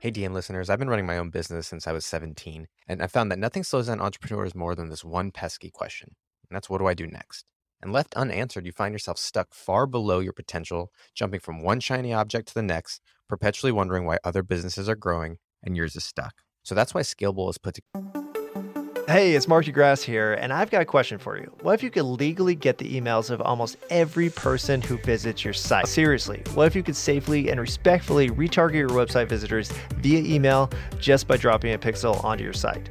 Hey, DM listeners, I've been running my own business since I was 17, and I found that nothing slows down entrepreneurs more than this one pesky question. And that's what do I do next? And left unanswered, you find yourself stuck far below your potential, jumping from one shiny object to the next, perpetually wondering why other businesses are growing and yours is stuck. So that's why Scalable is put together. Hey, it's Mark de Grasse here, and I've got a question for you. What if you could legally get the emails of almost every person who visits your site? Seriously, what if you could safely and respectfully retarget your website visitors via email just by dropping a pixel onto your site?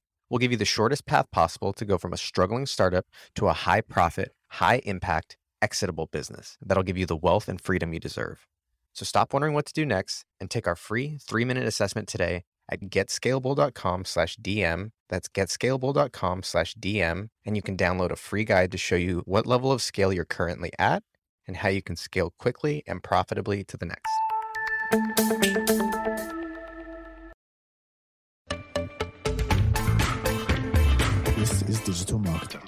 We'll give you the shortest path possible to go from a struggling startup to a high profit, high impact, exitable business that'll give you the wealth and freedom you deserve. So stop wondering what to do next and take our free three minute assessment today at getscalable.com slash DM. That's getscalable.com slash DM. And you can download a free guide to show you what level of scale you're currently at and how you can scale quickly and profitably to the next. Is digital marketing.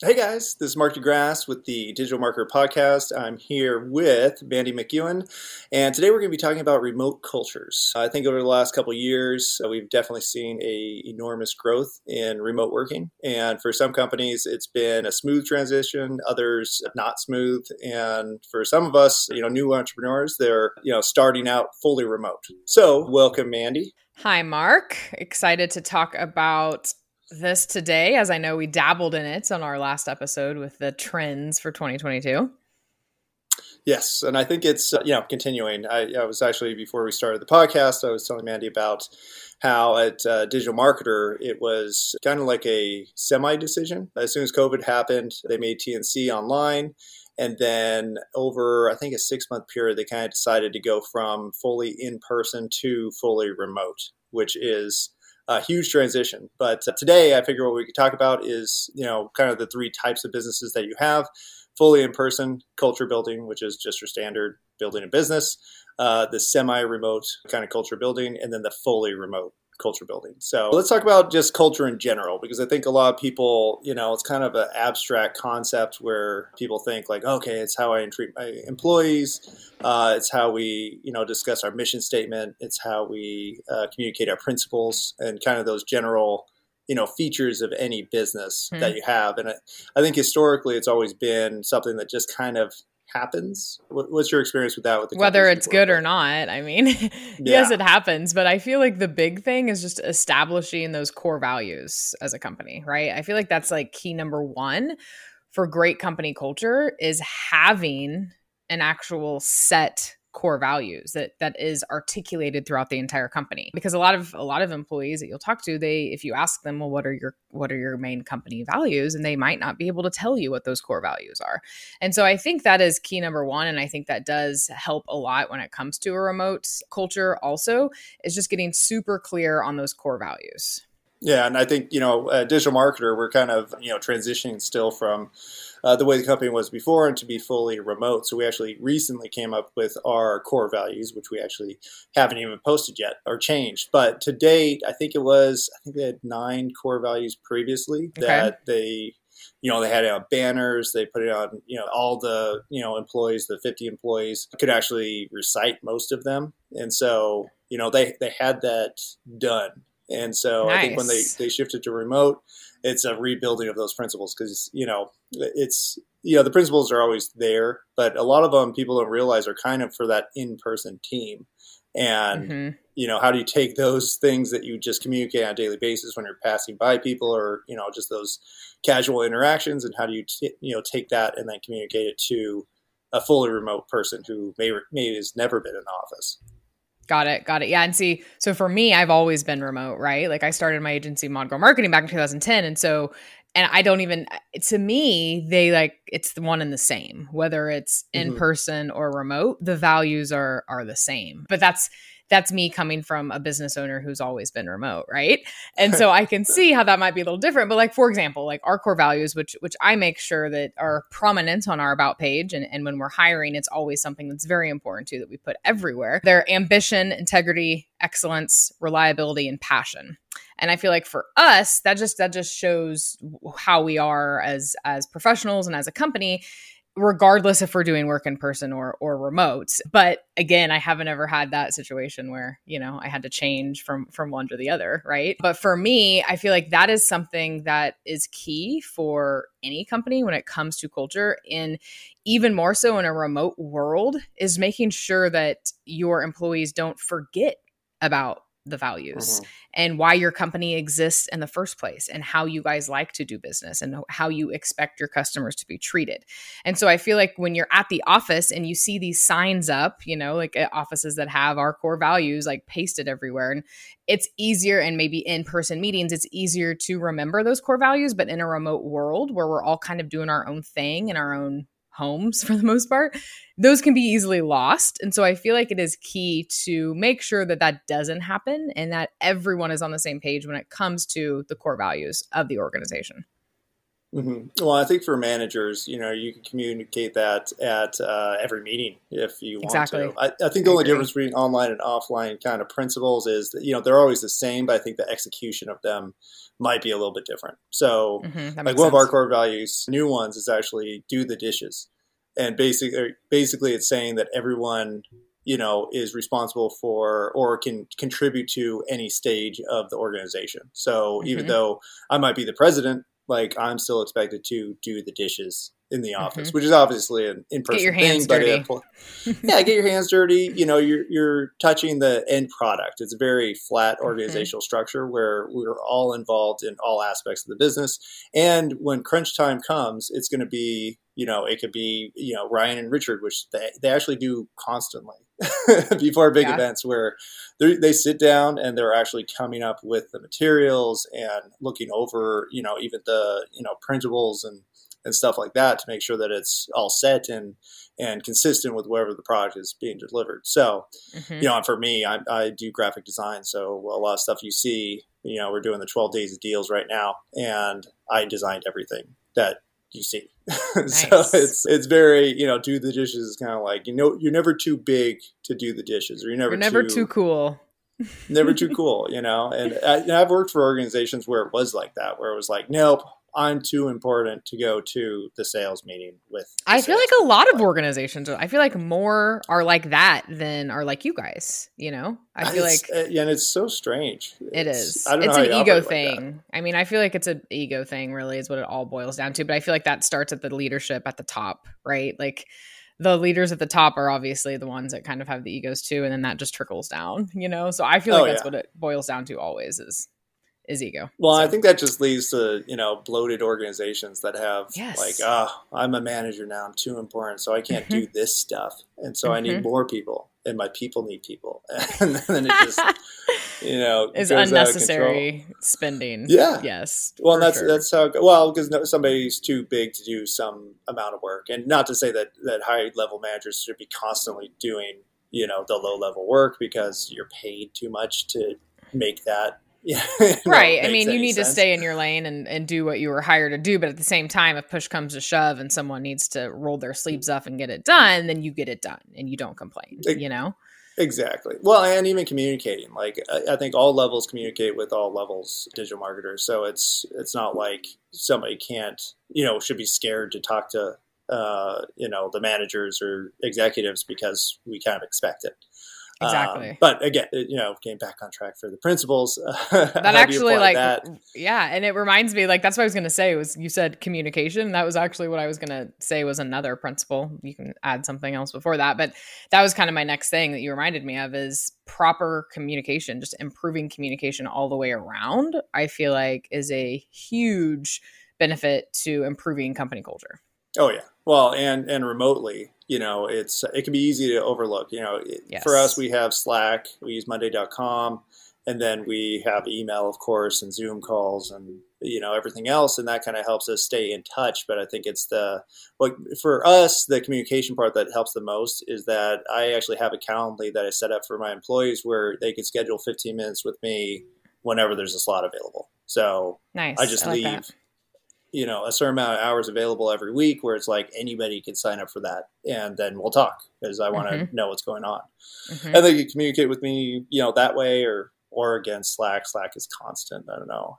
Hey guys, this is Mark de Grasse with the Digital Marketer Podcast. I'm here with Mandy McEwen, and today we're going to be talking about remote cultures. I think over the last couple years, uh, we've definitely seen a enormous growth in remote working, and for some companies, it's been a smooth transition. Others not smooth, and for some of us, you know, new entrepreneurs, they're you know starting out fully remote. So, welcome, Mandy. Hi, Mark. Excited to talk about this today, as I know we dabbled in it on our last episode with the trends for 2022. Yes, and I think it's uh, you know continuing. I, I, was actually before we started the podcast, I was telling Mandy about how at uh, Digital Marketer it was kind of like a semi decision. As soon as COVID happened, they made T&C online, and then over I think a six month period, they kind of decided to go from fully in person to fully remote, which is a huge transition. But uh, today, I figure what we could talk about is, you know, kind of the three types of businesses that you have fully in person culture building, which is just your standard building a business, uh, the semi remote kind of culture building, and then the fully remote culture building. So let's talk about just culture in general, because I think a lot of people, you know, it's kind of an abstract concept where people think like, okay, it's how I treat my employees, uh, it's how we, you know, discuss our mission statement, it's how we uh, communicate our principles, and kind of those general you know features of any business hmm. that you have and I, I think historically it's always been something that just kind of happens? What's your experience with that? With whether it's good or not, I mean, yeah. yes, it happens, but I feel like the big thing is just establishing those core values as a company, right? I feel like that's like key number one for great company culture is having an actual set core values that that is articulated throughout the entire company. Because a lot of a lot of employees that you'll talk to they if you ask them well what are your what are your main company values? and they might not be able to tell you what those core values are. And so i think that is key number one and i think that does help a lot when it comes to a remote culture also is just getting super clear on those core values. Yeah and i think you know a digital marketer we're kind of you know transitioning still from uh, the way the company was before and to be fully remote. So we actually recently came up with our core values, which we actually haven't even posted yet or changed. But to date, I think it was, I think they had nine core values previously okay. that they you know, they had on banners. They put it on, you know, all the, you know, employees, the 50 employees could actually recite most of them. And so, you know, they, they had that done. And so nice. I think when they, they shifted to remote, it's a rebuilding of those principles because, you know, it's, you know, the principles are always there, but a lot of them people don't realize are kind of for that in person team. And, mm-hmm. you know, how do you take those things that you just communicate on a daily basis when you're passing by people or, you know, just those casual interactions and how do you, t- you know, take that and then communicate it to a fully remote person who may, may has never been in the office? Got it. Got it. Yeah. And see, so for me, I've always been remote, right? Like I started my agency Mod Girl Marketing back in 2010. And so, and I don't even, to me, they like, it's the one and the same, whether it's in mm-hmm. person or remote, the values are, are the same. But that's, that's me coming from a business owner who's always been remote, right? And so I can see how that might be a little different. But like for example, like our core values, which which I make sure that are prominent on our about page, and, and when we're hiring, it's always something that's very important too that we put everywhere. They're ambition, integrity, excellence, reliability, and passion and i feel like for us that just that just shows how we are as as professionals and as a company regardless if we're doing work in person or or remote. But again i haven't ever had that situation where you know i had to change from from one to the other right? But for me i feel like that is something that is key for any company when it comes to culture and even more so in a remote world is making sure that your employees don't forget about the values mm-hmm. and why your company exists in the first place and how you guys like to do business and how you expect your customers to be treated. And so I feel like when you're at the office and you see these signs up, you know, like uh, offices that have our core values like pasted everywhere and it's easier and maybe in person meetings it's easier to remember those core values but in a remote world where we're all kind of doing our own thing in our own homes for the most part, those can be easily lost. And so I feel like it is key to make sure that that doesn't happen and that everyone is on the same page when it comes to the core values of the organization. Mm-hmm. Well, I think for managers, you know, you can communicate that at uh, every meeting if you want exactly. to. I, I think the I only agree. difference between online and offline kind of principles is that, you know, they're always the same, but I think the execution of them might be a little bit different. So, mm-hmm, like one sense. of our core values, new ones, is actually do the dishes, and basically, basically, it's saying that everyone you know is responsible for or can contribute to any stage of the organization. So, mm-hmm. even though I might be the president, like I'm still expected to do the dishes in the office, mm-hmm. which is obviously an in-person thing. But yeah, get your hands dirty. You know, you're you're touching the end product. It's a very flat mm-hmm. organizational mm-hmm. structure where we're all involved in all aspects of the business. And when crunch time comes, it's going to be you know it could be you know Ryan and Richard, which they they actually do constantly before big yeah. events where they sit down and they're actually coming up with the materials and looking over you know even the you know printables and and stuff like that to make sure that it's all set and and consistent with wherever the product is being delivered. So, mm-hmm. you know, for me, I, I, do graphic design, so a lot of stuff you see, you know, we're doing the 12 days of deals right now, and I designed everything that you see. Nice. so it's it's very you know do the dishes is kind of like you know you're never too big to do the dishes or you're never you're never too, too cool. never too cool, you know. And I, I've worked for organizations where it was like that, where it was like, nope, I'm too important to go to the sales meeting with. I feel like a lot of organizations. I feel like more are like that than are like you guys. You know, I feel it's, like uh, yeah, and it's so strange. It it's, is. it's an ego thing. Like I mean, I feel like it's an ego thing. Really, is what it all boils down to. But I feel like that starts at the leadership at the top, right? Like the leaders at the top are obviously the ones that kind of have the egos too, and then that just trickles down. You know, so I feel like oh, that's yeah. what it boils down to always is is ego. Well, so. I think that just leads to you know bloated organizations that have yes. like, oh, I'm a manager now. I'm too important, so I can't mm-hmm. do this stuff, and so mm-hmm. I need mm-hmm. more people, and my people need people, and then it just you know is unnecessary spending. Yeah. Yes. Well, that's sure. that's how. Well, because somebody's too big to do some amount of work, and not to say that that high level managers should be constantly doing you know the low level work because you're paid too much to make that yeah. right. I mean, you need sense. to stay in your lane and, and do what you were hired to do. But at the same time, if push comes to shove and someone needs to roll their sleeves up and get it done, then you get it done and you don't complain, it, you know? Exactly. Well, and even communicating. Like I think all levels communicate with all levels digital marketers. So it's it's not like somebody can't, you know, should be scared to talk to uh, you know, the managers or executives because we kind of expect it. Exactly. Um, but again, you know, getting back on track for the principles. that actually, like, that? yeah, and it reminds me, like, that's what I was going to say. Was you said communication? That was actually what I was going to say was another principle. You can add something else before that, but that was kind of my next thing that you reminded me of is proper communication. Just improving communication all the way around. I feel like is a huge benefit to improving company culture. Oh yeah, well, and and remotely, you know, it's it can be easy to overlook. You know, yes. for us, we have Slack, we use Monday.com, and then we have email, of course, and Zoom calls, and you know everything else, and that kind of helps us stay in touch. But I think it's the what for us, the communication part that helps the most is that I actually have a Calendly that I set up for my employees where they can schedule 15 minutes with me whenever there's a slot available. So nice. I just I like leave. That you know a certain amount of hours available every week where it's like anybody can sign up for that and then we'll talk because i want to mm-hmm. know what's going on mm-hmm. and they can communicate with me you know that way or or again slack slack is constant i don't know.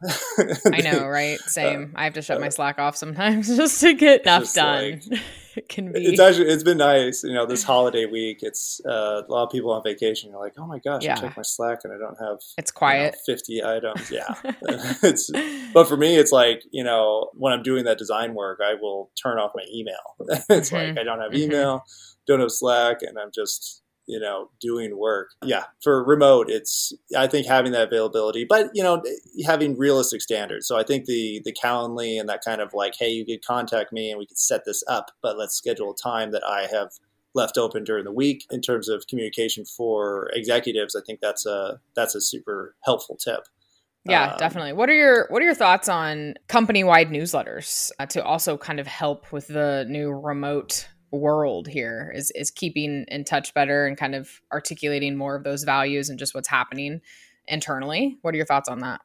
I know right? Same. Uh, i have to shut uh, my slack off sometimes just to get stuff done like, it can be it's actually it's been nice you know this holiday week it's uh, a lot of people on vacation you're like oh my gosh yeah. i check my slack and i don't have it's quiet you know, 50 items. Yeah. It's but for me it's like you know when i'm doing that design work i will turn off my email. It's mm-hmm. like i don't have mm-hmm. email don't have slack and i'm just you know, doing work. Yeah, for remote, it's I think having that availability, but you know, having realistic standards. So I think the the Calendly and that kind of like, hey, you could contact me and we could set this up, but let's schedule a time that I have left open during the week in terms of communication for executives. I think that's a that's a super helpful tip. Yeah, um, definitely. What are your what are your thoughts on company wide newsletters uh, to also kind of help with the new remote world here is is keeping in touch better and kind of articulating more of those values and just what's happening internally. What are your thoughts on that?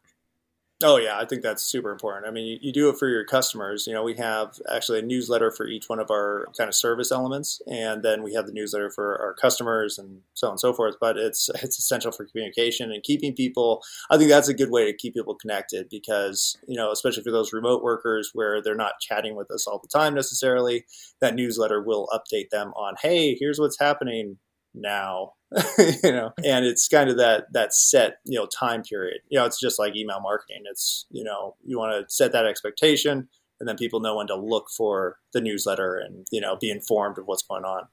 Oh yeah, I think that's super important. I mean, you, you, do it for your customers. You know, we have actually a newsletter for each one of our kind of service elements, and then we have the newsletter for our customers and so on and so forth. But it's it's essential for communication and keeping people. I think that's a good way to keep people connected because you know, especially for those remote workers where they're not chatting with us all the time necessarily, that newsletter will update them on, hey, here's what's happening now you know and it's kind of that that set you know time period you know it's just like email marketing it's you know you want to set that expectation and then people know when to look for the newsletter and you know be informed of what's going on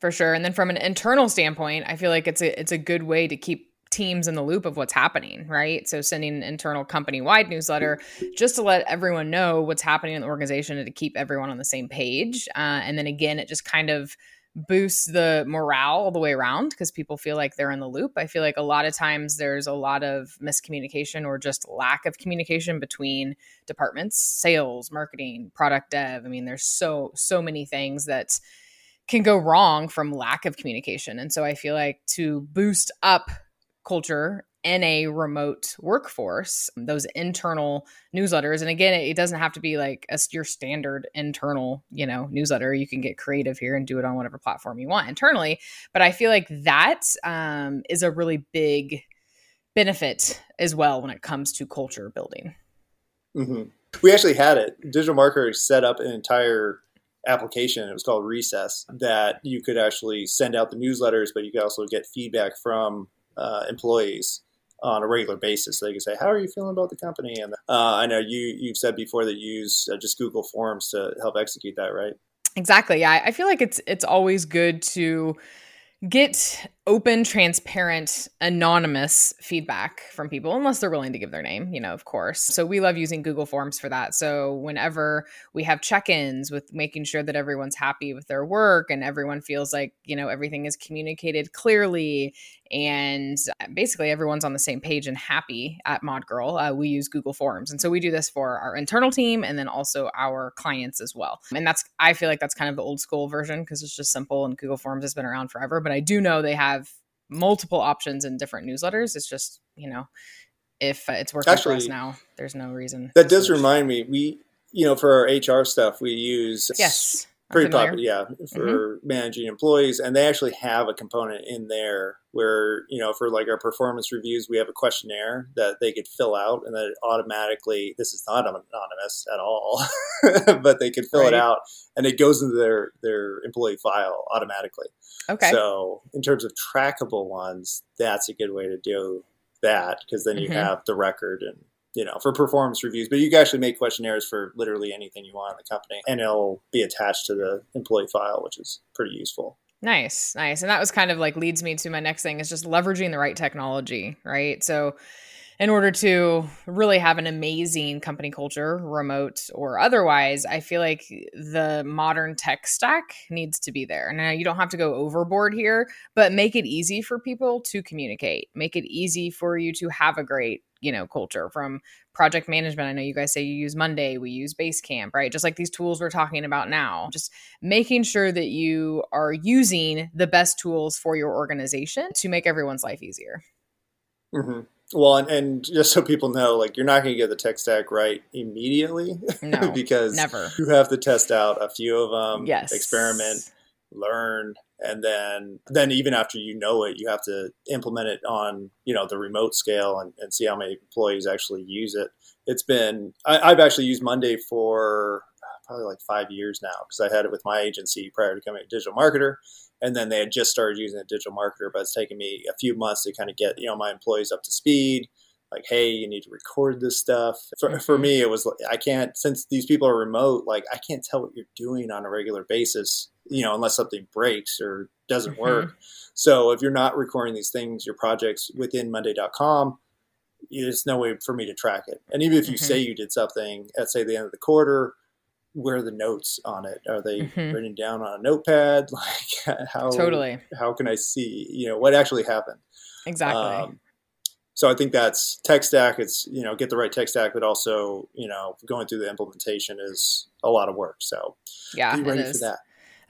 for sure and then from an internal standpoint i feel like it's a it's a good way to keep teams in the loop of what's happening, right? So sending an internal company wide newsletter just to let everyone know what's happening in the organization and to keep everyone on the same page. Uh, and then again, it just kind of boosts the morale all the way around because people feel like they're in the loop. I feel like a lot of times there's a lot of miscommunication or just lack of communication between departments, sales, marketing, product dev. I mean, there's so so many things that can go wrong from lack of communication. And so I feel like to boost up culture in a remote workforce, those internal newsletters. And again, it doesn't have to be like a, your standard internal, you know, newsletter. You can get creative here and do it on whatever platform you want internally. But I feel like that um, is a really big benefit as well when it comes to culture building. Mm-hmm. We actually had it. Digital marketers set up an entire application. It was called Recess that you could actually send out the newsletters, but you could also get feedback from uh, employees on a regular basis. So they can say, "How are you feeling about the company?" And uh, I know you you've said before that you use uh, just Google Forms to help execute that, right? Exactly. Yeah, I feel like it's it's always good to get open, transparent, anonymous feedback from people, unless they're willing to give their name, you know, of course. So we love using Google Forms for that. So whenever we have check ins with making sure that everyone's happy with their work and everyone feels like, you know, everything is communicated clearly and basically everyone's on the same page and happy at Mod Girl, uh, we use Google Forms. And so we do this for our internal team and then also our clients as well. And that's, I feel like that's kind of the old school version because it's just simple and Google Forms has been around forever. But I do know they have multiple options in different newsletters. It's just, you know, if it's working Actually, for us now, there's no reason. That does remind me, we, you know, for our HR stuff, we use yes pretty popular, yeah, for mm-hmm. managing employees. And they actually have a component in there where, you know, for like our performance reviews, we have a questionnaire that they could fill out and then automatically, this is not anonymous at all, but they could fill right. it out and it goes into their, their employee file automatically. Okay. So in terms of trackable ones, that's a good way to do that because then you mm-hmm. have the record and you know, for performance reviews, but you can actually make questionnaires for literally anything you want in the company and it'll be attached to the employee file, which is pretty useful. Nice, nice. And that was kind of like leads me to my next thing is just leveraging the right technology, right? So in order to really have an amazing company culture, remote or otherwise, I feel like the modern tech stack needs to be there. Now, you don't have to go overboard here, but make it easy for people to communicate. Make it easy for you to have a great, you know, culture from project management. I know you guys say you use Monday, we use Basecamp, right? Just like these tools we're talking about now. Just making sure that you are using the best tools for your organization to make everyone's life easier. Mm-hmm. Well, and, and, just so people know, like you're not going to get the tech stack right immediately, no, because never. you have to test out a few of them, yes. experiment, learn, and then then even after you know it, you have to implement it on you know the remote scale and, and see how many employees actually use it. It's been I, I've actually used Monday for probably like five years now because I had it with my agency prior to becoming a digital marketer and then they had just started using a digital marketer but it's taken me a few months to kind of get you know my employees up to speed like hey you need to record this stuff for, for mm-hmm. me it was i can't since these people are remote like i can't tell what you're doing on a regular basis you know unless something breaks or doesn't mm-hmm. work so if you're not recording these things your projects within monday.com there's no way for me to track it and even if you mm-hmm. say you did something at say the end of the quarter where are the notes on it? Are they mm-hmm. written down on a notepad? Like how totally how can I see you know what actually happened? Exactly. Um, so I think that's tech stack. It's you know get the right tech stack, but also you know going through the implementation is a lot of work. So yeah, be ready for that.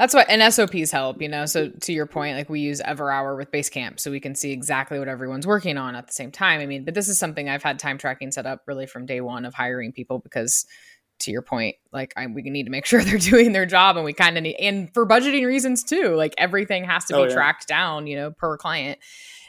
That's why and SOPs help, you know. So to your point, like we use Everhour with Basecamp, so we can see exactly what everyone's working on at the same time. I mean, but this is something I've had time tracking set up really from day one of hiring people because to your point, like I, we need to make sure they're doing their job, and we kind of need, and for budgeting reasons too, like everything has to be oh, yeah. tracked down, you know, per client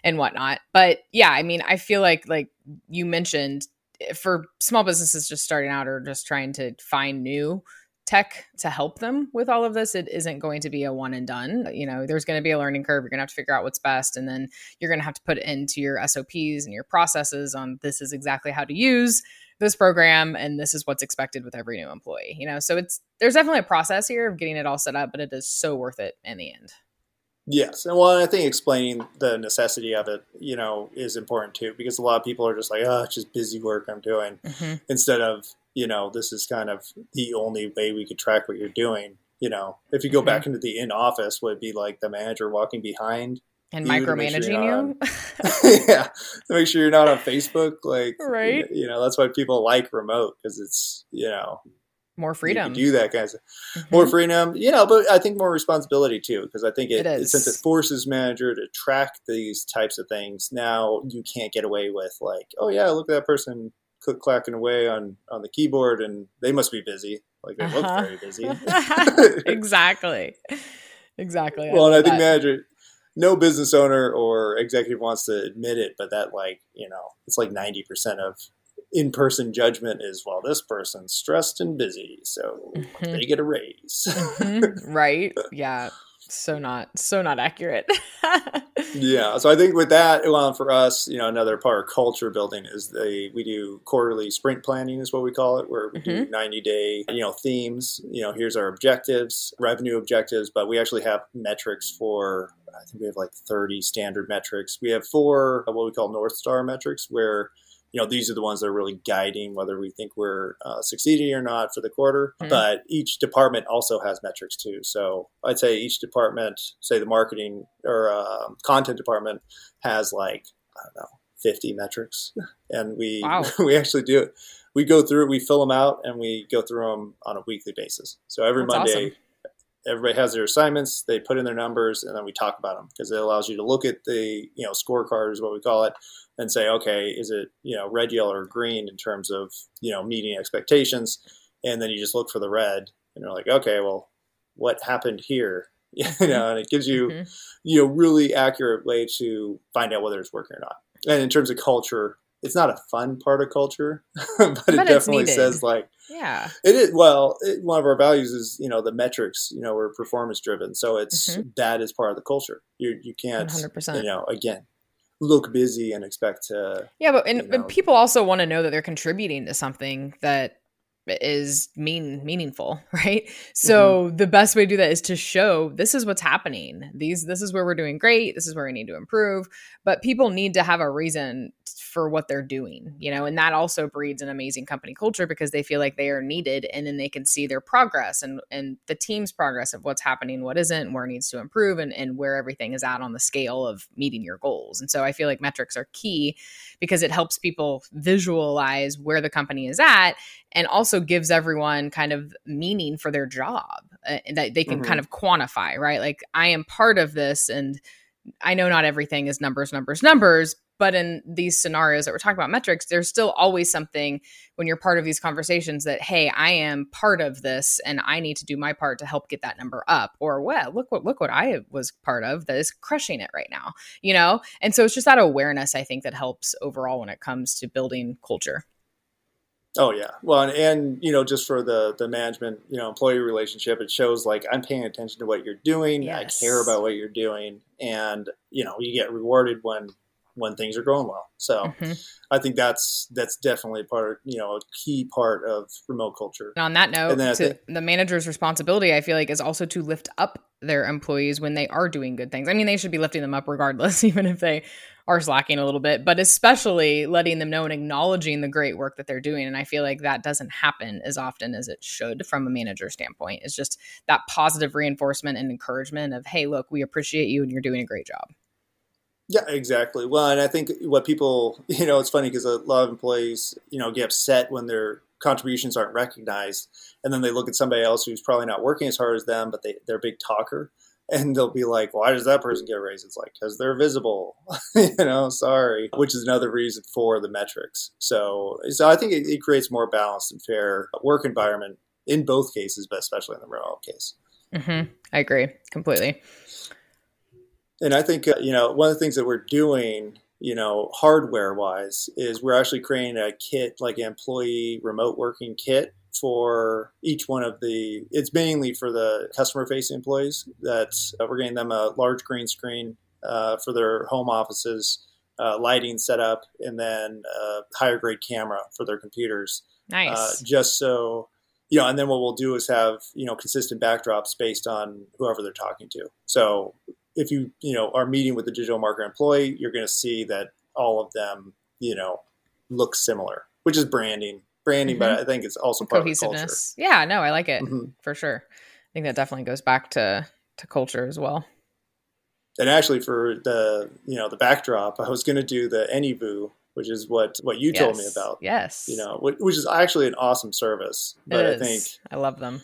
and whatnot. But yeah, I mean, I feel like like you mentioned eh, for small businesses just starting out or just trying to find new tech to help them with all of this it isn't going to be a one and done. You know there's going to be a learning curve you're going to have to figure out what's best and then you're going to have to put it into your sops and your processes on this is exactly how to use this program and this is what's expected with every new employee you know? So it's there's definitely a process here of getting it all set up but it is so worth it in the end. Yes and well i think explaining the necessity of it you know is important too because a lot of people are just like oh it's just busy work i'm doing mm-hmm. instead of you know this is kind of the only way we could track what you're doing you know if you go mm-hmm. back into the in office would be like the manager walking behind and micromanaging sure you. On, yeah, to make sure you're not on Facebook. Like, right? You know, that's why people like remote because it's you know more freedom. do that kind of mm-hmm. more freedom. You know, but I think more responsibility too because I think it, it, it since it forces manager to track these types of things. Now you can't get away with like, oh yeah, look at that person click clacking away on on the keyboard and they must be busy. Like they uh-huh. look very busy. exactly. Exactly. Well, and I think manager no business owner or executive wants to admit it, but that like you know it's like ninety percent of in-person judgment is well this person's stressed and busy so mm-hmm. they get a raise mm-hmm. right yeah so not so not accurate. Yeah so i think with that well for us you know another part of culture building is the we do quarterly sprint planning is what we call it where we mm-hmm. do 90 day you know themes. You know here's our objectives revenue objectives but we actually have metrics for i think we have like 30 standard metrics. We have four what we call north star metrics where you know, these are the ones that are really guiding whether we think we're uh, succeeding or not for the quarter. Mm-hmm. But each department also has metrics too. So I'd say each department, say the marketing or uh, content department, has like I don't know, fifty metrics, and we wow. we actually do it. We go through, we fill them out, and we go through them on a weekly basis. So every That's Monday. Awesome everybody has their assignments they put in their numbers and then we talk about them because it allows you to look at the you know scorecard is what we call it and say, okay, is it you know red, yellow, or green in terms of you know meeting expectations, and then you just look for the red, and you're like, okay, well, what happened here? You know and it gives you mm-hmm. you know really accurate way to find out whether it's working or not. And in terms of culture it's not a fun part of culture but, but, it definitely says like yeah. it is well it, one of our values is you know the metrics you know we're performance driven so it's mm-hmm. that is part of the culture. You you can't 100%. you know again look busy and expect to yeah but and, you know, but people also want to know that they're contributing to something that is mean meaningful right? So mm-hmm. the best way to do that is to show this is what's happening. These this is where we're doing great. This is where we need to improve. But people need to have a reason for what they're doing, you know, and that also breeds an amazing company culture because they feel like they are needed and then they can see their progress and and the team's progress of what's happening, what isn't, where needs to improve and, and where everything is at on the scale of meeting your goals. And so I feel like metrics are key because it helps people visualize where the company is at and also gives everyone kind of meaning for their job uh, that they can mm-hmm. kind of quantify, right? Like I am part of this and I know not everything is numbers, numbers, numbers, but in these scenarios that we're talking about metrics, there's still always something when you're part of these conversations that, hey, I am part of this and I need to do my part to help get that number up. Or well, look what look what I was part of that is crushing it right now. You know? And so it's just that awareness, I think, that helps overall when it comes to building culture. Oh yeah, well, and, and, you know, just for the the management, you know, employee relationship, it shows like I'm paying attention to what you're doing. Yes. I care about what you're doing, and you know, you get rewarded when when things are going well. So mm-hmm. I think that's that's definitely part, of, you know, a key part of remote culture. And on that note, think, the manager's responsibility, I feel like, is also to lift up their employees when they are doing good things. I mean, they should be lifting them up regardless, even if they are slacking a little bit, but especially letting them know and acknowledging the great work that they're doing. And I feel like that doesn't happen as often as it should from a manager standpoint. It's just that positive reinforcement and encouragement of, hey, look, we appreciate you and you're doing a great job. Yeah, exactly. Well, and I think what people, you know, it's funny because a lot of employees, you know, get upset when their contributions aren't recognized, and then they look at somebody else who's probably not working as hard as them, but they they're a big talker, and they'll be like, "Why does that person get a raise?" It's like because they're visible, you know. Sorry, which is another reason for the metrics. So, so I think it, it creates more balanced and fair work environment in both cases, but especially in the remote case. Mm-hmm. I agree completely. And I think, uh, you know, one of the things that we're doing, you know, hardware wise, is we're actually creating a kit, like an employee remote working kit for each one of the, it's mainly for the customer facing employees that uh, we're getting them a large green screen uh, for their home offices, uh, lighting set up, and then a higher grade camera for their computers. Nice. Uh, just so, you know, and then what we'll do is have, you know, consistent backdrops based on whoever they're talking to. So if you you know are meeting with a digital marketer employee, you're going to see that all of them you know look similar, which is branding. Branding, mm-hmm. but I think it's also part cohesiveness. Yeah, no, I like it mm-hmm. for sure. I think that definitely goes back to to culture as well. And actually, for the you know the backdrop, I was going to do the AnyVoo, which is what what you yes. told me about. Yes, you know, which is actually an awesome service. But I think I love them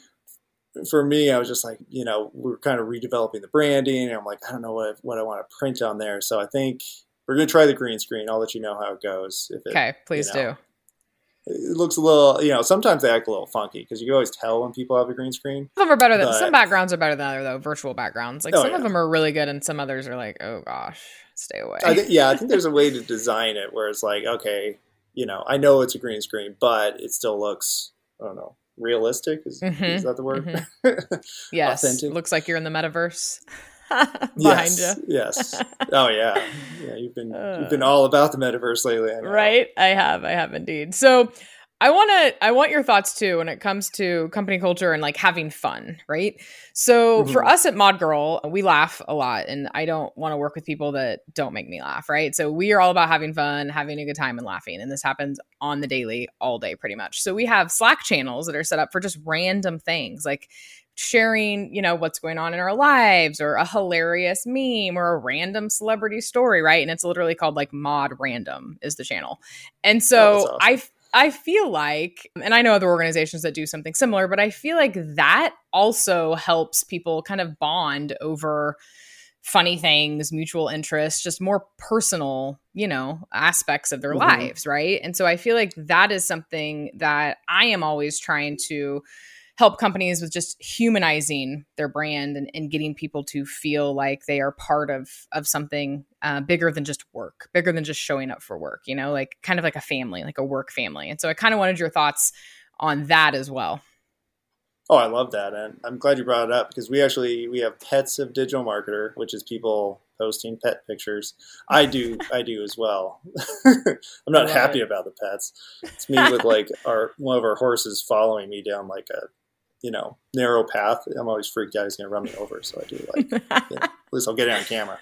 for me, I was just like, you know, we are kind of redeveloping the branding, and I'm like, I don't know what what I want to print on there. So I think we're gonna try the green screen. I'll let you know how it goes. It, okay, please you know, do. It looks a little, you know, sometimes they act a little funky because you can always tell when people have a green screen. Some of them are better than but, some backgrounds are better than other though. Virtual backgrounds, like oh, some yeah. of them are really good, and some others are like, oh gosh, stay away. I th- yeah, I think there's a way to design it where it's like, okay, you know, I know it's a green screen, but it still looks, I don't know, realistic. Is, mm-hmm. is that the word? Mm-hmm. yes. Authentic. Looks like you're in the metaverse. behind yes, you. yes. Oh yeah. Yeah, you've been uh, you've been all about the metaverse lately. I right? I have. I have indeed. So I want to I want your thoughts too when it comes to company culture and like having fun, right? So mm-hmm. for us at Mod Girl, we laugh a lot and I don't want to work with people that don't make me laugh, right? So we are all about having fun, having a good time and laughing and this happens on the daily all day pretty much. So we have Slack channels that are set up for just random things like sharing, you know, what's going on in our lives or a hilarious meme or a random celebrity story, right? And it's literally called like Mod Random is the channel. And so oh, awesome. I I feel like, and I know other organizations that do something similar, but I feel like that also helps people kind of bond over funny things, mutual interests, just more personal, you know, aspects of their mm-hmm. lives, right? And so I feel like that is something that I am always trying to help companies with just humanizing their brand and, and getting people to feel like they are part of of something uh, bigger than just work, bigger than just showing up for work. You know, like kind of like a family, like a work family. And so I kind of wanted your thoughts on that as well. Oh, I love that, and I'm glad you brought it up because we actually we have pets of digital marketer, which is people posting pet pictures. I do, I do as well. I'm not happy it. about the pets. It's me with like our one of our horses following me down like a you know narrow path. I'm always freaked out he's gonna run me over, so I do like you know, at least I'll get it on camera.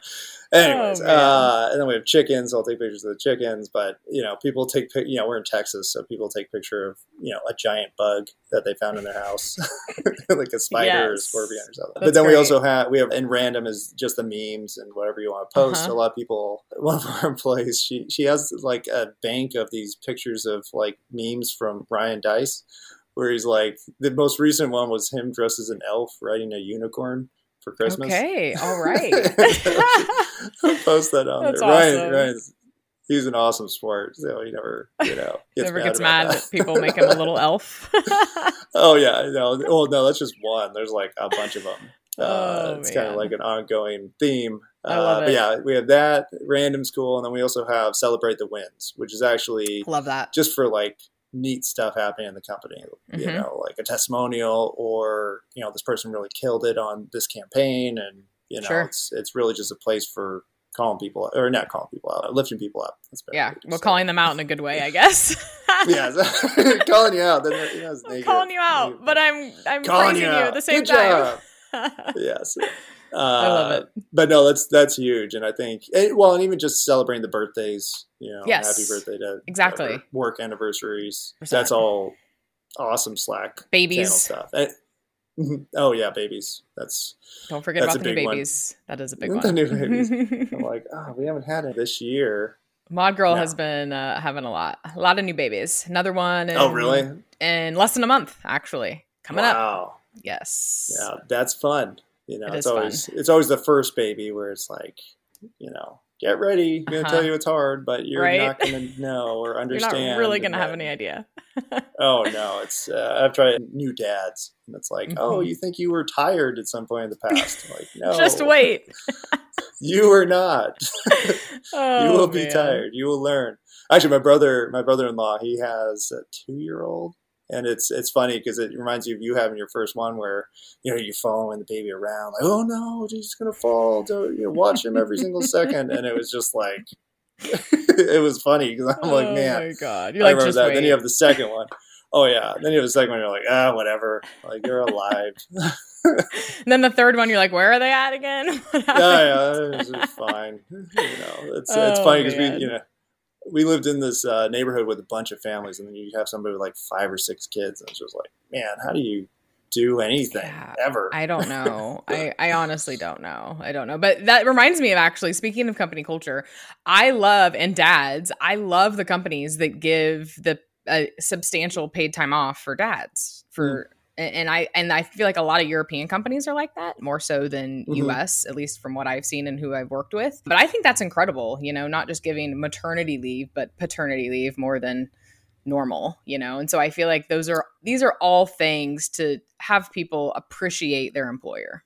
Anyways, oh, uh, and then we have chickens. I'll take pictures of the chickens, but you know, people take you know we're in Texas, so people take picture of you know a giant bug that they found in their house, like a spider yes. or a scorpion or something. That's but then great. we also have we have in random is just the memes and whatever you want to post. Uh-huh. A lot of people. One of our employees, she she has like a bank of these pictures of like memes from Ryan Deiss where he's like the most recent one was him dressed as an elf riding a unicorn for Christmas. Okay, all right. post that on That's there. Awesome. Ryan, Ryan's he's an awesome sport, so he never, you know, gets never mad gets mad that. that people make him a little elf. oh yeah, no, well no, that's just one. There's like a bunch of them. Uh, oh, it's kind of like an ongoing theme. I love uh, it. yeah, we have that random school, and then we also have celebrate the wins, which is actually love that just for like neat stuff happening in the company. Mm-hmm. You know, like a testimonial, or you know, this person really killed it on this campaign, and you know, sure. it's it's really just a place for calling people or not calling people out, lifting people up. yeah, well, calling them out in a good way, I guess. yeah, calling you out. you know, I'm calling you out, but I'm I'm calling praising you, you, at the same good time. yes. Uh, I love it. But no, that's that's huge, and I think well, and even just celebrating the birthdays, you know, yes. happy birthday to exactly work anniversaries. That's all awesome Slack babies stuff. And, mm-hmm. oh yeah, babies. That's don't forget that's about the new babies. One. That is a big one. The new babies. I'm like, oh, we haven't had it this year. Mod Girl no. has been uh, having a lot, a lot of new babies. Another one. In, oh, really? In less than a month, actually, coming wow. up. Yes. Yeah, that's fun. You know, it it's always fun. it's always the first baby where it's like, you know, get ready. I'm gonna uh-huh. tell you it's hard, but you're right? not gonna know or understand. you're not really gonna have any idea. oh no, it's uh, I've tried new dads, and it's like, oh, mm-hmm. oh, you think you were tired at some point in the past? like, no, just wait. you are not. oh, you will be tired. You will learn. Actually, my brother, my brother-in-law, he has a two-year-old and it's it's funny because it reminds you of you having your first one where you know you're following the baby around like oh no he's just gonna fall. Don't, you know, watch him every single second. And it was just like it was funny because I'm like man oh my god. You're I like remember that. Wait. then you have the second one. Oh yeah. Then you have the second one you're like ah whatever. Like you're alive. Then the third one you're like where are they at again? Yeah yeah it's, it's fine. You know it's oh, it's funny because we you know we lived in this uh, neighborhood with a bunch of families, and then you have somebody with like five or six kids, and it's just like, man, how do you do anything yeah, ever? I don't know. I, I honestly don't know. I don't know. But that reminds me of actually speaking of company culture, I love and dads, I love the companies that give the a substantial paid time off for dads for mm and I and I feel like a lot of European companies are like that more so than mm-hmm. US at least from what I've seen and who I've worked with. But I think that's incredible, you know, not just giving maternity leave but paternity leave more than normal, you know. And so I feel like those are these are all things to have people appreciate their employer.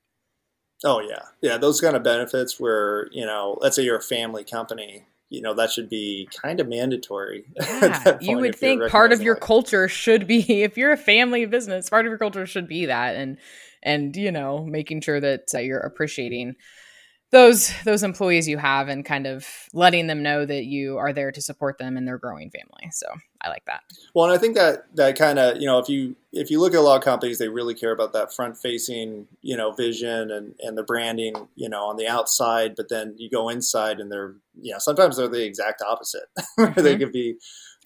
Oh yeah. Yeah, those kind of benefits where, you know, let's say you're a family company you know that should be kind of mandatory. Yeah, you would think part of your culture should be if you're a family business, part of your culture should be that, and and you know making sure that uh, you're appreciating those those employees you have and kind of letting them know that you are there to support them and their growing family. So I like that. Well, and I think that that kind of you know if you if you look at a lot of companies, they really care about that front facing you know vision and and the branding you know on the outside, but then you go inside and they're you know sometimes they're the exact opposite. Mm-hmm. they could be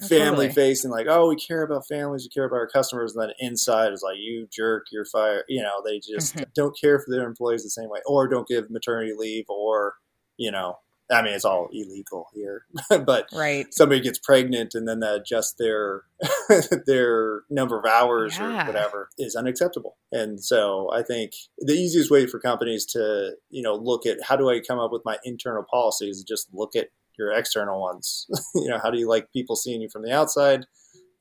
family facing like oh we care about families we care about our customers and then inside is like you jerk you're fired you know they just mm-hmm. don't care for their employees the same way or don't give maternity leave or you know I mean, it's all illegal here, but right. somebody gets pregnant and then they adjust their their number of hours yeah. or whatever is unacceptable. And so, I think the easiest way for companies to you know look at how do I come up with my internal policies is just look at your external ones. you know, how do you like people seeing you from the outside?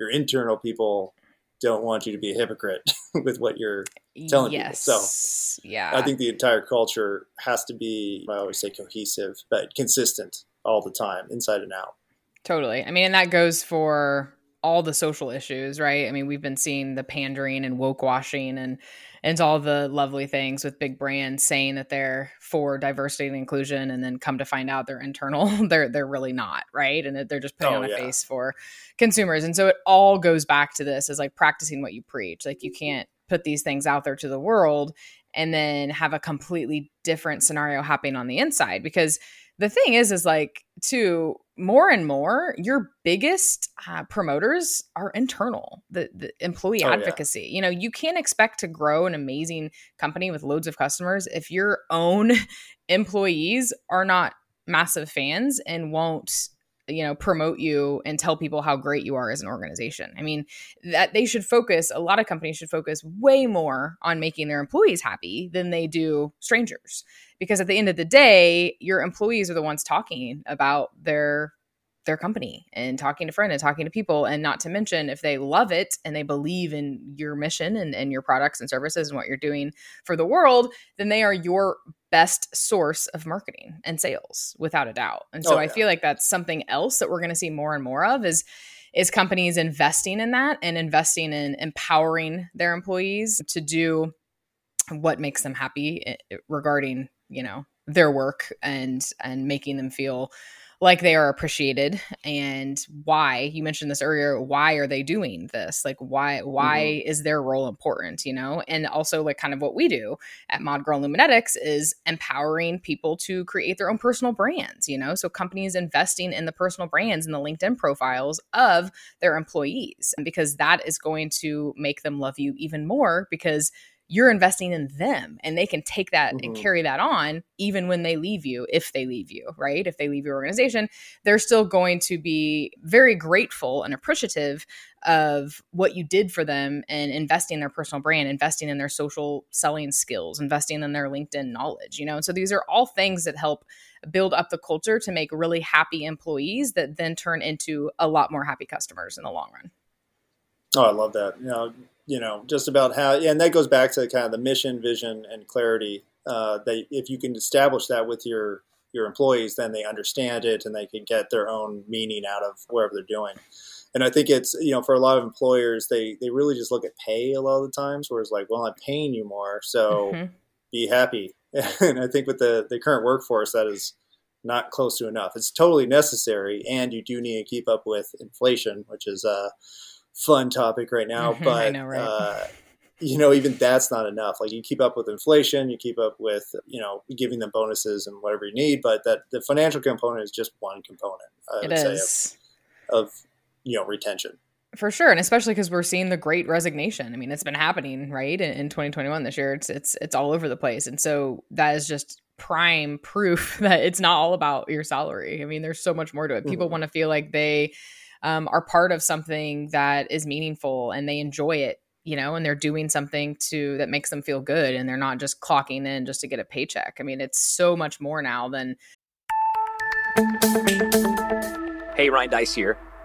Your internal people don't want you to be a hypocrite with what you're telling yes. people. So yeah, I think the entire culture has to be, I always say cohesive, but consistent all the time, inside and out. Totally. I mean, and that goes for all the social issues, right? I mean, we've been seeing the pandering and woke washing and and all the lovely things with big brands saying that they're for diversity and inclusion and then come to find out they're internal they're they're really not right? And that they're just putting oh, on a yeah. face for consumers. And so it all goes back to this is like practicing what you preach. Like you can't put these things out there to the world and then have a completely different scenario happening on the inside because the thing is is like too more and more your biggest uh, promoters are internal the, the employee oh, advocacy yeah. you know you can't expect to grow an amazing company with loads of customers if your own employees are not massive fans and won't you know promote you and tell people how great you are as an organization. I mean that they should focus a lot of companies should focus way more on making their employees happy than they do strangers. Because at the end of the day your employees are the ones talking about their their company and talking to friends and talking to people and not to mention if they love it and they believe in your mission and, and your products and services and what you're doing for the world then they are your best source of marketing and sales without a doubt and so oh, yeah. i feel like that's something else that we're going to see more and more of is is companies investing in that and investing in empowering their employees to do what makes them happy eh, regarding you know their work and and making them feel like they are appreciated and why you mentioned this earlier why are they doing this? Like why why mm-hmm. is their role important you know? And also like kind of what we do at mod girl luminetics is empowering people to create their own personal brands you know? So companies investing in the personal brands and the linkedin profiles of their employees because that is going to make them love you even more because you're investing in them and they can take that mm-hmm. and carry that on even when they leave you if they leave you right if they leave your organization they're still going to be very grateful and appreciative of what you did for them and investing in their personal brand investing in their social selling skills investing in their linkedin knowledge you know and so these are all things that help build up the culture to make really happy employees that then turn into a lot more happy customers in the long run Oh, I love that. You know, you know, just about how, yeah, and that goes back to kind of the mission, vision, and clarity. Uh, that if you can establish that with your your employees, then they understand it and they can get their own meaning out of whatever they're doing. And I think it's you know for a lot of employers, they they really just look at pay a lot of the times, where it's like, well, I'm paying you more, so mm-hmm. be happy. and I think with the the current workforce, that is not close to enough. It's totally necessary, and you do need to keep up with inflation, which is uh fun topic right now, but know, right? uh, you know, even that's not enough. Like you keep up with inflation, you keep up with you know giving them bonuses and whatever you need, but that the financial component is just one component. I it is. Of, of you know retention. For sure, and especially because we're seeing the Great Resignation. I mean, it's been happening right in, in 2021 this year. It's it's it's all over the place, and so that is just prime proof that it's not all about your salary. I mean, there's so much more to it. People mm-hmm. want to feel like they um, are part of something that is meaningful and they enjoy it you know and they're doing something to that makes them feel good and they're not just clocking in just to get a paycheck. I mean it's so much more now than hey Ryan Deiss here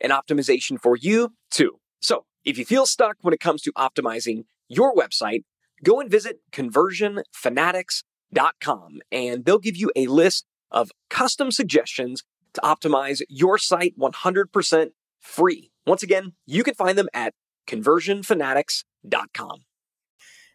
and optimization for you too. So if you feel stuck when it comes to optimizing your website, go and visit conversionfanatics.com and they'll give you a list of custom suggestions to optimize your site 100% free. Once again, you can find them at conversionfanatics.com.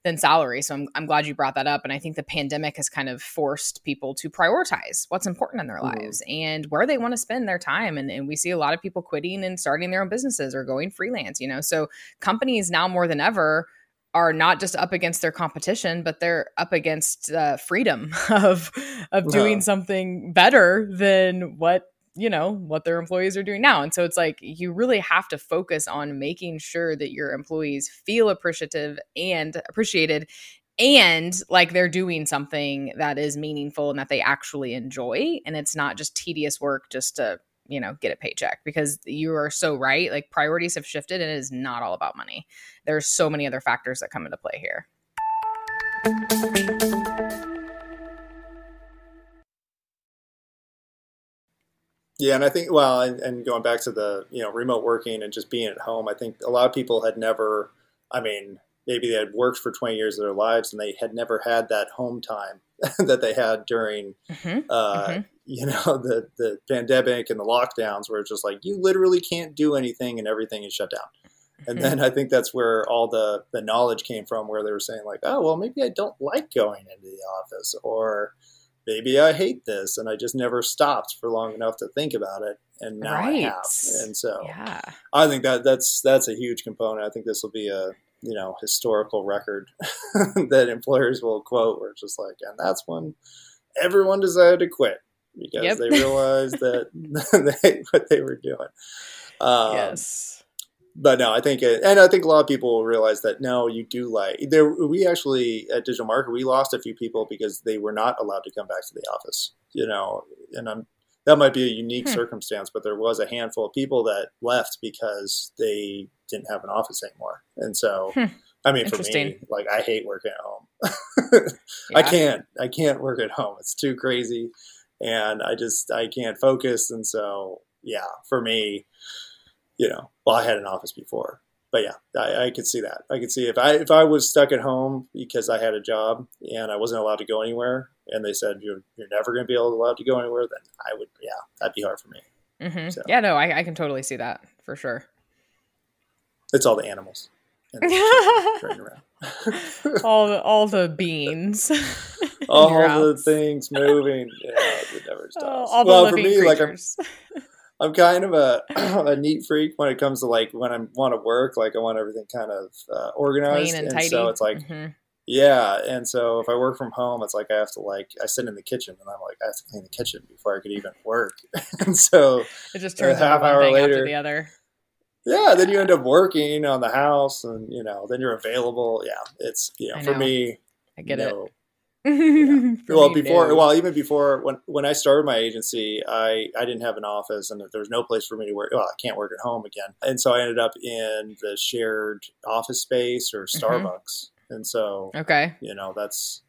than salary. So I'm, I'm glad you brought that up. And I think the pandemic has kind of forced people to prioritize what's important in their mm-hmm. lives and where they want to spend their time. And, and we see a lot of people quitting and starting their own businesses or going freelance, you know. So companies now more than ever are not just up against their competition, but they're up against uh, freedom of of doing something better than what you know what their employees are doing now. And so it's like you really have to focus on making sure that your employees feel appreciative and appreciated and like they're doing something that is meaningful and that they actually enjoy. And it's not just tedious work just to you know get a paycheck because you are so right. Like priorities have shifted and it is not all about money. There's so many other factors that come into play here Yeah, and I think well, and, and, going back to the you know remote working and just being at home, I think a lot of people had never. I mean, maybe they had worked for twenty years of their lives and they had never had that home time that they had during, mm-hmm. Uh, mm-hmm. you know, the the pandemic and the lockdowns, where it's just like you literally can't do anything and everything is shut down. And mm-hmm. then I think that's where all the the knowledge came from, where they were saying like, oh well, maybe I don't like going into the office, or maybe I hate this, and I just never stopped for long enough to think about it, and now right. I have. And so, yeah. I think that that's that's a huge component. I think this will be a you know historical record that employers will quote, where it's just like, and that's when everyone decided to quit because yep. they realized that they, what they were doing. Um, yes but no, I think, it, and I think a lot of people will realize that no, you do like there. We actually at Digital Marketer we lost a few people because they were not allowed to come back to the office. You know, and I'm that might be a unique hmm. circumstance, but there was a handful of people that left because they didn't have an office anymore. And so, hmm. I mean, for me, like I hate working at home. yeah. I can't, I can't work at home. It's too crazy, and I just I can't focus. And so, yeah, for me, you know, well, I had an office before, but yeah, I, I could see that. I could see if I if I was stuck at home because I had a job and I wasn't allowed to go anywhere, and they said you're you're never going to be allowed to go anywhere, then I would, yeah, that'd be hard for me. Mm-hmm. So. Yeah, no, I, I can totally see that for sure. It's all the animals. all the all the beans. all the things moving. Yeah, it never stops. all well, for me, creatures. like I'm, I'm kind of a, a neat freak when it comes to like when I want to work. Like I want everything kind of uh, organized, and, and so it's like, mm-hmm. yeah. And so if I work from home, it's like I have to like I sit in the kitchen and I'm like I have to clean the kitchen before I could even work. and so it just turns a half hour later the other. Yeah, then you end up working on the house, and you know, then you're available. Yeah, it's you know, know. for me, I get no, it yeah. well, before, well, even before when when I started my agency, I I didn't have an office, and there was no place for me to work. Well, I can't work at home again, and so I ended up in the shared office space or mm-hmm. Starbucks, mm-hmm. and so okay, you know that's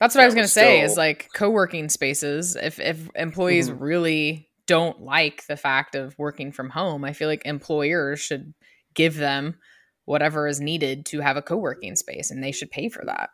that's what I was going to say is like co-working spaces. If if employees mm-hmm. really don't like the fact of working from home, I feel like employers should give them whatever is needed to have a co-working space, and they should pay for that.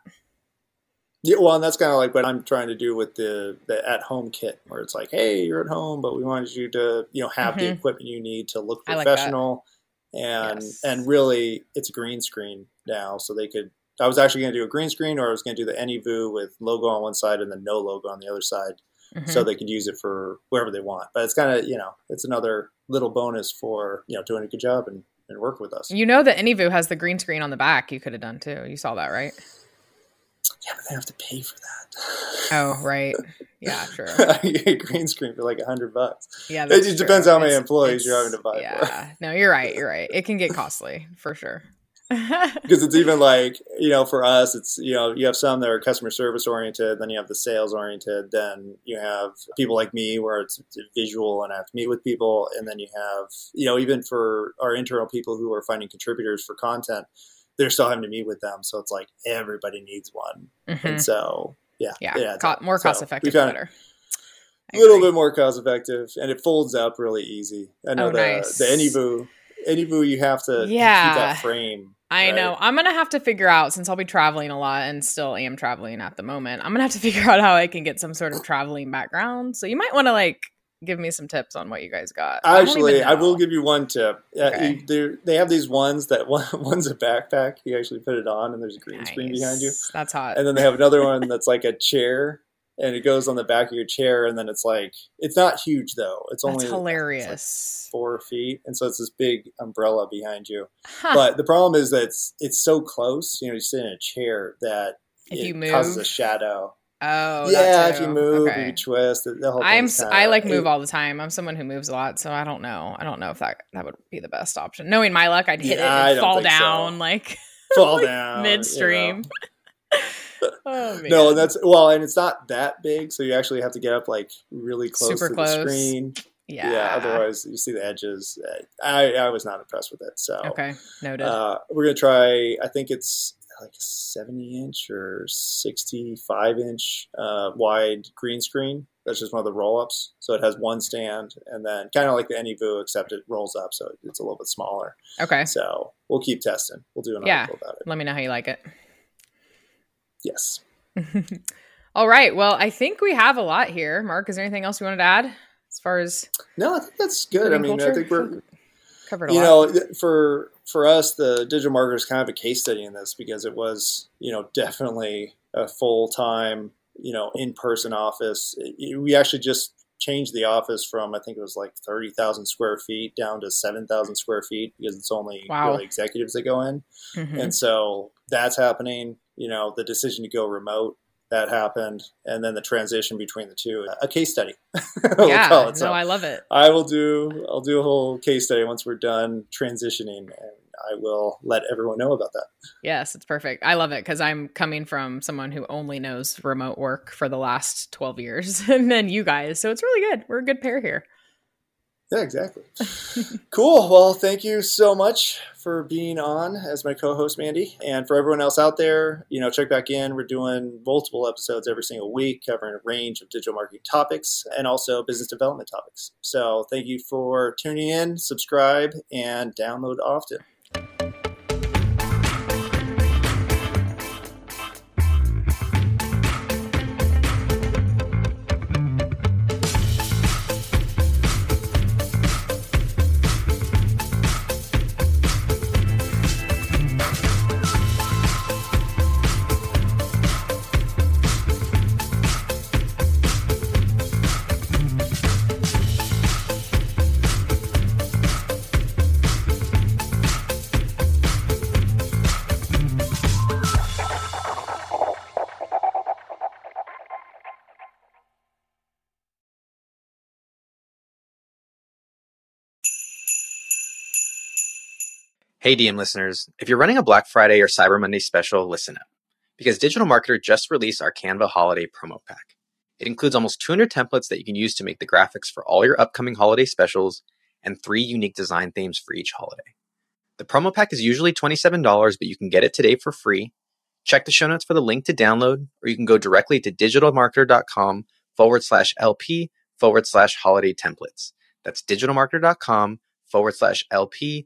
Yeah, well, and that's kind of like what I'm trying to do with the the at home kit, where it's like, hey, you're at home, but we wanted you to, you know, have mm-hmm. the equipment you need to look professional, like and yes. and really, it's a green screen now, so they could. I was actually going to do a green screen, or I was going to do the AnyVoo with logo on one side and then no logo on the other side, mm-hmm. so they could use it for wherever they want. But it's kind of, you know, it's another little bonus for you know doing a good job and and work with us. You know that AnyVoo has the green screen on the back. You could have done too. You saw that, right? Yeah, but they have to pay for that. Oh, right. Yeah, sure. green screen for like a hundred bucks. Yeah, it just depends how many it's, employees it's, you're having to buy yeah. For. no, you're right. You're right. It can get costly for sure. because it's even like you know for us it's you know you have some that are customer service oriented then you have the sales oriented then you have people like me where it's, it's visual and i have to meet with people and then you have you know even for our internal people who are finding contributors for content they're still having to meet with them. So it's like everybody needs one. Mm-hmm. And so, yeah. Yeah. yeah Co- more cost so effective, better. A little bit more cost effective and it folds up really easy. I know oh, the, nice. the AnyVoo, AnyVoo, you have to yeah. keep that frame. I right? know. I'm going to have to figure out since I'll be traveling a lot and still am traveling at the moment. I'm going to have to figure out how I can get some sort of traveling background. So you might want to like give me some tips on what you guys got. Actually, I, I will give you one tip. Okay. Uh, they have these ones that one, one's a backpack. You actually put it on, and there's a green nice. screen behind you. That's hot. And then they have another one that's like a chair, and it goes on the back of your chair, and then it's like it's not huge though. It's only that's hilarious. Like four feet, and so it's this big umbrella behind you. Huh. But the problem is that it's it's so close. You know, you sit in a chair that if it you move, causes a shadow. Oh, yeah. If you move, okay. you twist. The whole I'm I like move all the time. I'm someone who moves a lot, so I don't know. I don't know if that that would be the best option. Knowing my luck, I'd hit yeah, it and fall down so. like fall like down midstream. You know. oh, no, and that's well, and it's not that big, so you actually have to get up like really close Super to close. the screen. Yeah. Yeah. Otherwise, you see the edges. I I was not impressed with it. So okay, noted. Uh, we're gonna try. I think it's like a 70 inch or 65 inch uh, wide green screen. That's just one of the roll ups. So it has one stand and then kind of like the AnyVoo, except it rolls up. So it's a little bit smaller. Okay. So we'll keep testing. We'll do an yeah. article about it. Let me know how you like it. Yes. All right. Well, I think we have a lot here. Mark, is there anything else you wanted to add as far as? No, I think that's good. I mean, culture? I think we're covered a you lot. know for for us the digital marketer is kind of a case study in this because it was you know definitely a full time you know in person office. It, we actually just changed the office from I think it was like thirty thousand square feet down to seven thousand square feet because it's only wow. really executives that go in, mm-hmm. and so that's happening. You know the decision to go remote that happened, and then the transition between the two. A case study. yeah, no, so I love it. I will do. I'll do a whole case study once we're done transitioning, and I will let everyone know about that. Yes, it's perfect. I love it because I'm coming from someone who only knows remote work for the last 12 years, and then you guys. So it's really good. We're a good pair here. Yeah, exactly. cool. Well, thank you so much for being on as my co-host, Mandy, and for everyone else out there. You know, check back in. We're doing multiple episodes every single week, covering a range of digital marketing topics and also business development topics. So, thank you for tuning in, subscribe, and download often. Hey, DM listeners, if you're running a Black Friday or Cyber Monday special, listen up. Because Digital Marketer just released our Canva Holiday Promo Pack. It includes almost 200 templates that you can use to make the graphics for all your upcoming holiday specials and three unique design themes for each holiday. The promo pack is usually $27, but you can get it today for free. Check the show notes for the link to download, or you can go directly to digitalmarketer.com forward slash LP forward slash holiday templates. That's digitalmarketer.com forward slash LP